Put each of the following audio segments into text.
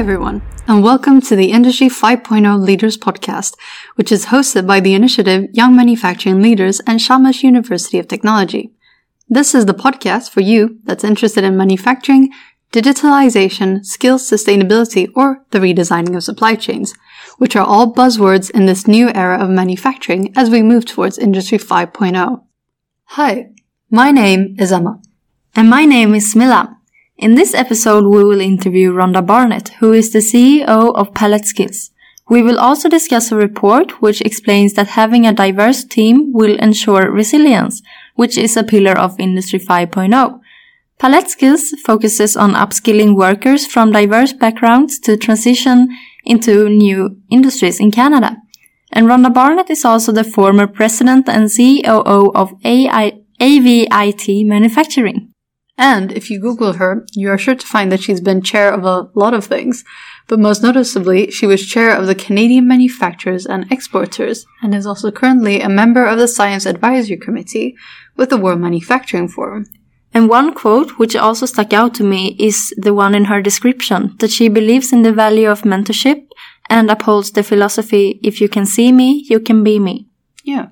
everyone, and welcome to the Industry 5.0 Leaders Podcast, which is hosted by the initiative Young Manufacturing Leaders and Chalmers University of Technology. This is the podcast for you that's interested in manufacturing, digitalization, skills sustainability, or the redesigning of supply chains, which are all buzzwords in this new era of manufacturing as we move towards Industry 5.0. Hi, my name is Emma. And my name is Smilla. In this episode, we will interview Rhonda Barnet, who is the CEO of Palette Skills. We will also discuss a report which explains that having a diverse team will ensure resilience, which is a pillar of Industry 5.0. Palette Skills focuses on upskilling workers from diverse backgrounds to transition into new industries in Canada. And Rhonda Barnet is also the former president and COO of AI, AVIT Manufacturing. And if you Google her, you are sure to find that she's been chair of a lot of things. But most noticeably, she was chair of the Canadian Manufacturers and Exporters and is also currently a member of the Science Advisory Committee with the World Manufacturing Forum. And one quote which also stuck out to me is the one in her description that she believes in the value of mentorship and upholds the philosophy if you can see me, you can be me. Yeah.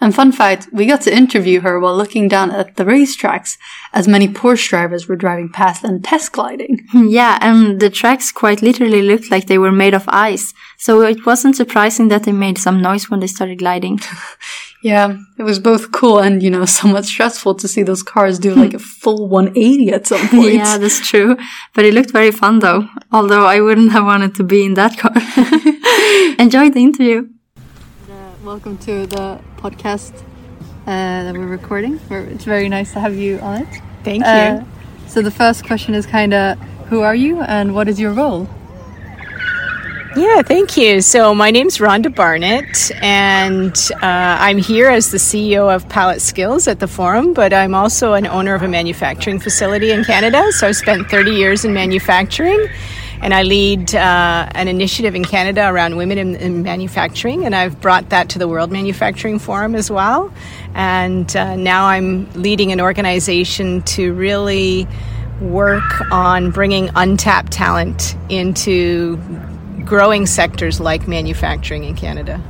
And fun fact, we got to interview her while looking down at the racetracks, as many Porsche drivers were driving past and test gliding. Yeah, and the tracks quite literally looked like they were made of ice, so it wasn't surprising that they made some noise when they started gliding. yeah, it was both cool and, you know, somewhat stressful to see those cars do like a full 180 at some point. yeah, that's true. But it looked very fun though, although I wouldn't have wanted to be in that car. Enjoy the interview. Welcome to the podcast uh, that we're recording. It's very nice to have you on it. Thank you. Uh, so the first question is kind of, who are you and what is your role? Yeah, thank you. So my name's Rhonda Barnet, and uh, I'm here as the CEO of Palette Skills at the Forum, but I'm also an owner of a manufacturing facility in Canada. So I've spent 30 years in manufacturing and I lead uh, an initiative in Canada around women in, in, manufacturing, and I've brought that to the World Manufacturing Forum as well. And uh, now I'm leading an organization to really work on bringing untapped talent into growing sectors like manufacturing in Canada.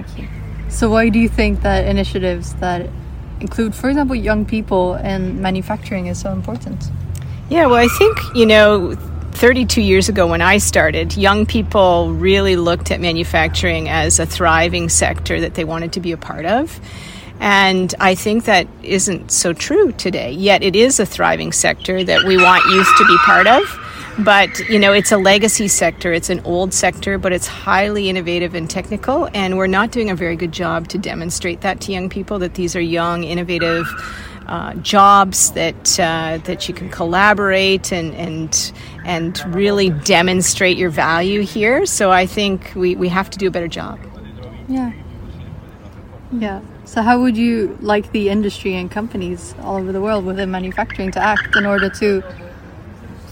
Okay. So, why do you think that initiatives that include, for example, young people in manufacturing is so important? Yeah, well, I think, you know, 32 years ago when I started, young people really looked at manufacturing as a thriving sector that they wanted to be a part of. And I think that isn't so true today. Yet it is a thriving sector that we want youth to be part of. But, you know, it's a legacy sector. It's an old sector, but it's highly innovative and technical. And we're not doing a very good job to demonstrate that to young people that these are young, innovative, uh, jobs that uh, that you can collaborate and and and really demonstrate your value here. So I think we, we have to do a better job. Yeah. Yeah. So how would you like the industry and companies all over the world within manufacturing to act in order to,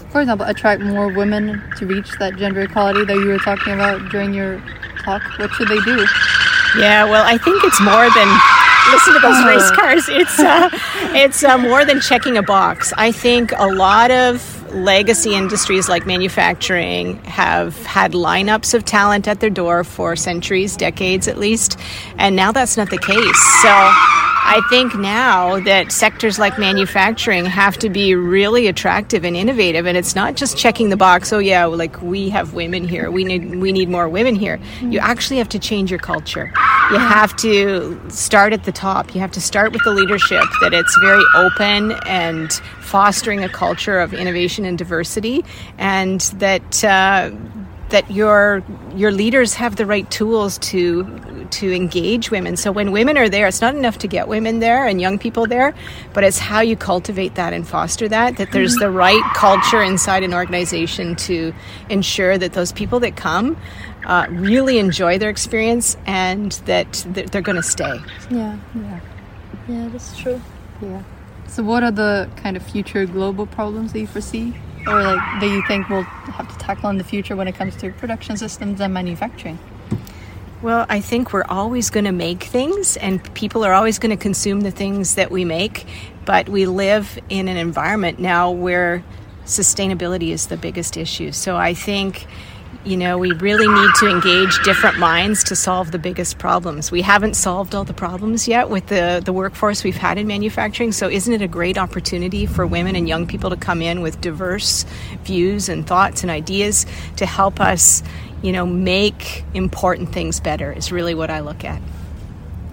for example, attract more women to reach that gender equality that you were talking about during your talk? What should they do? Yeah, well, I think it's more than listen to those race cars. It's uh, it's uh, more than checking a box. I think a lot of legacy industries like manufacturing have had lineups of talent at their door for centuries, decades at least, and now that's not the case. So I think now that sectors like manufacturing have to be really attractive and innovative, and it's not just checking the box. Oh yeah, like we have women here. We need we need more women here. You actually have to change your culture. You have to start at the top. You have to start with the leadership that it's very open and fostering a culture of innovation and diversity, and that. Uh, that your your leaders have the right tools to to engage women. So when women are there, it's not enough to get women there and young people there, but it's how you cultivate that and foster that that there's the right culture inside an organization to ensure that those people that come uh, really enjoy their experience and that they're going to stay. Yeah, yeah, yeah. That's true. Yeah. So, what are the kind of future global problems that you foresee? Or like that you think we'll have to tackle in the future when it comes to production systems and manufacturing? Well, I think we're always going to make things, and people are always going to consume the things that we make. But we live in an environment now where sustainability is the biggest issue. So I think you know, we really need to engage different minds to solve the biggest problems. We haven't solved all the problems yet with the, the workforce we've had in manufacturing, so isn't it a great opportunity for women and young people to come in with diverse views and thoughts and ideas to help us, you know, make important things better, is really what I look at.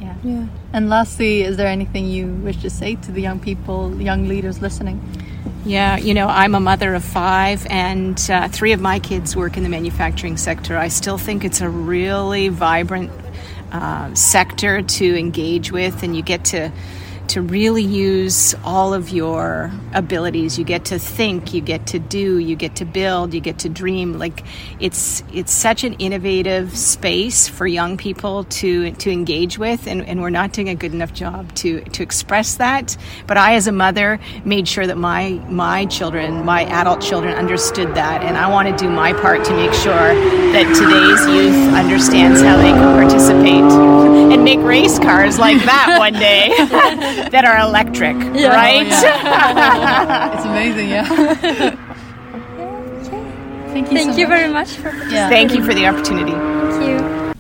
Yeah. Yeah. And lastly, is there anything you wish to say to the young people, young leaders listening? Yeah, you know, I'm a mother of five, and uh, three of my kids work in the manufacturing sector. I still think it's a really vibrant uh, sector to engage with, and you get to to really use all of your abilities. You get to think, you get to do, you get to build, you get to dream. Like it's it's such an innovative space for young people to to engage with, and, and we're not doing a good enough job to to express that. But I, as a mother, made sure that my my children, my adult children, understood that, and I want to do my part to make sure that today's youth understands how they can participate and make race cars like that one day. that are electric, yeah. Oh, right? Oh, yeah. it's amazing, yeah. Thank you. Thank so you much. very much for yeah. Thank you for the opportunity. Thank you.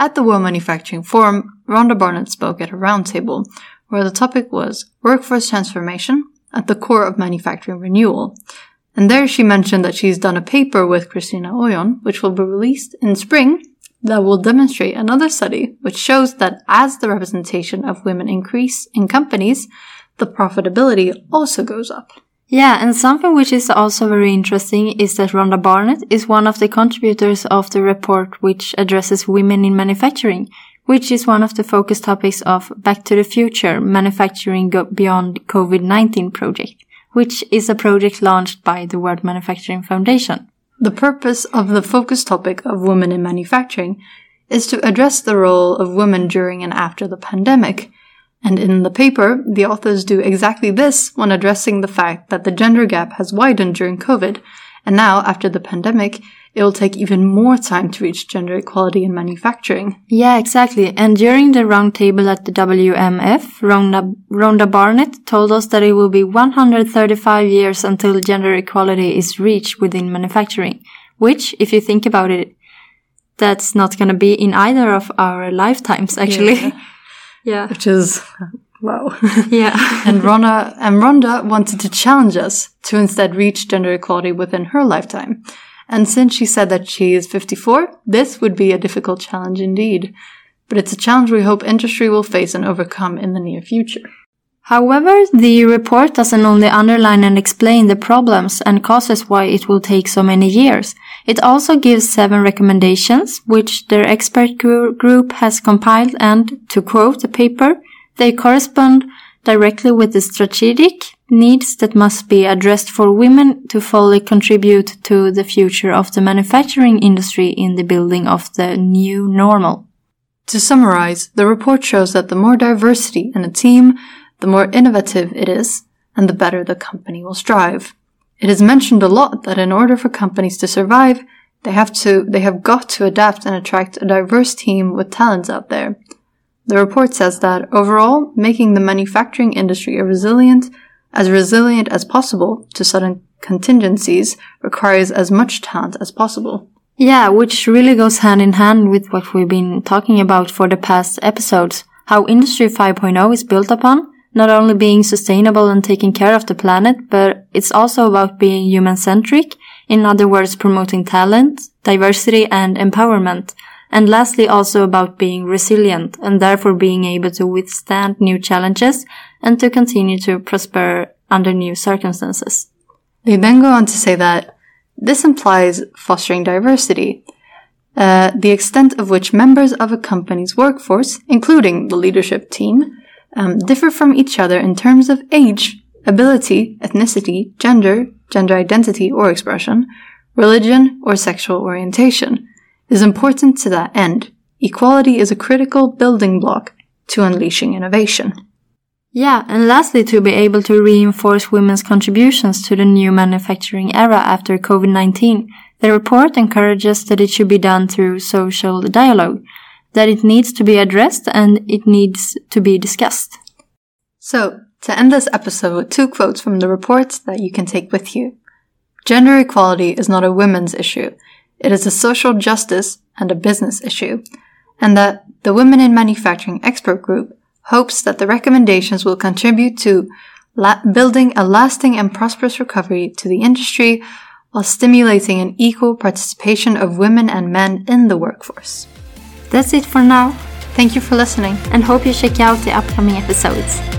At the World Manufacturing Forum, Rhonda Barnet spoke at a roundtable where the topic was workforce transformation at the core of manufacturing renewal. And there she mentioned that she's done a paper with Christina Oyon, which will be released in spring that will demonstrate another study which shows that as the representation of women increase in companies, the profitability also goes up. Yeah, and something which is also very interesting is that Rhonda Barnet is one of the contributors of the report which addresses women in manufacturing, which is one of the focus topics of Back to the Future Manufacturing Beyond COVID-19 project, which is a project launched by the World Manufacturing Foundation. The purpose of the focus topic of women in manufacturing is to address the role of women during and after the pandemic. And in the paper, the authors do exactly this when addressing the fact that the gender gap has widened during COVID. And now, after the pandemic, it will take even more time to reach gender equality in manufacturing. Yeah, exactly. And during the roundtable at the WMF, Rhonda, Rhonda Barnet told us that it will be 135 years until gender equality is reached within manufacturing, which, if you think about it, that's not going to be in either of our lifetimes, actually. Yeah. yeah. Which is, wow. yeah. and Rhonda, and Rhonda wanted to challenge us to instead reach gender equality within her lifetime. And since she said that she is 54, this would be a difficult challenge indeed. But it's a challenge we hope industry will face and overcome in the near future. However, the report doesn't only underline and explain the problems and causes why it will take so many years. It also gives seven recommendations, which their expert group has compiled and, to quote the paper, they correspond directly with the strategic needs that must be addressed for women to fully contribute to the future of the manufacturing industry in the building of the new normal. To summarize, the report shows that the more diversity in a team, the more innovative it is, and the better the company will strive. It is mentioned a lot that in order for companies to survive, they have to, they have got to adapt and attract a diverse team with talents out there. The report says that overall, making the manufacturing industry a resilient, as resilient as possible to sudden contingencies requires as much talent as possible. Yeah, which really goes hand in hand with what we've been talking about for the past episodes. How Industry 5.0 is built upon, not only being sustainable and taking care of the planet, but it's also about being human centric. In other words, promoting talent, diversity and empowerment. And lastly, also about being resilient and therefore being able to withstand new challenges and to continue to prosper under new circumstances. They then go on to say that this implies fostering diversity, uh, the extent of which members of a company's workforce, including the leadership team, um, differ from each other in terms of age, ability, ethnicity, gender, gender identity or expression, religion, or sexual orientation, is important to that end. Equality is a critical building block to unleashing innovation. Yeah, and lastly, to be able to reinforce women's contributions to the new manufacturing era after COVID-19, the report encourages that it should be done through social dialogue, that it needs to be addressed and it needs to be discussed. So, to end this episode with two quotes from the reports that you can take with you. Gender equality is not a women's issue. It is a social justice and a business issue. And that the Women in Manufacturing Expert Group hopes that the recommendations will contribute to la- building a lasting and prosperous recovery to the industry while stimulating an equal participation of women and men in the workforce. That's it for now, Thank you for listening. and hope you check out the upcoming episodes.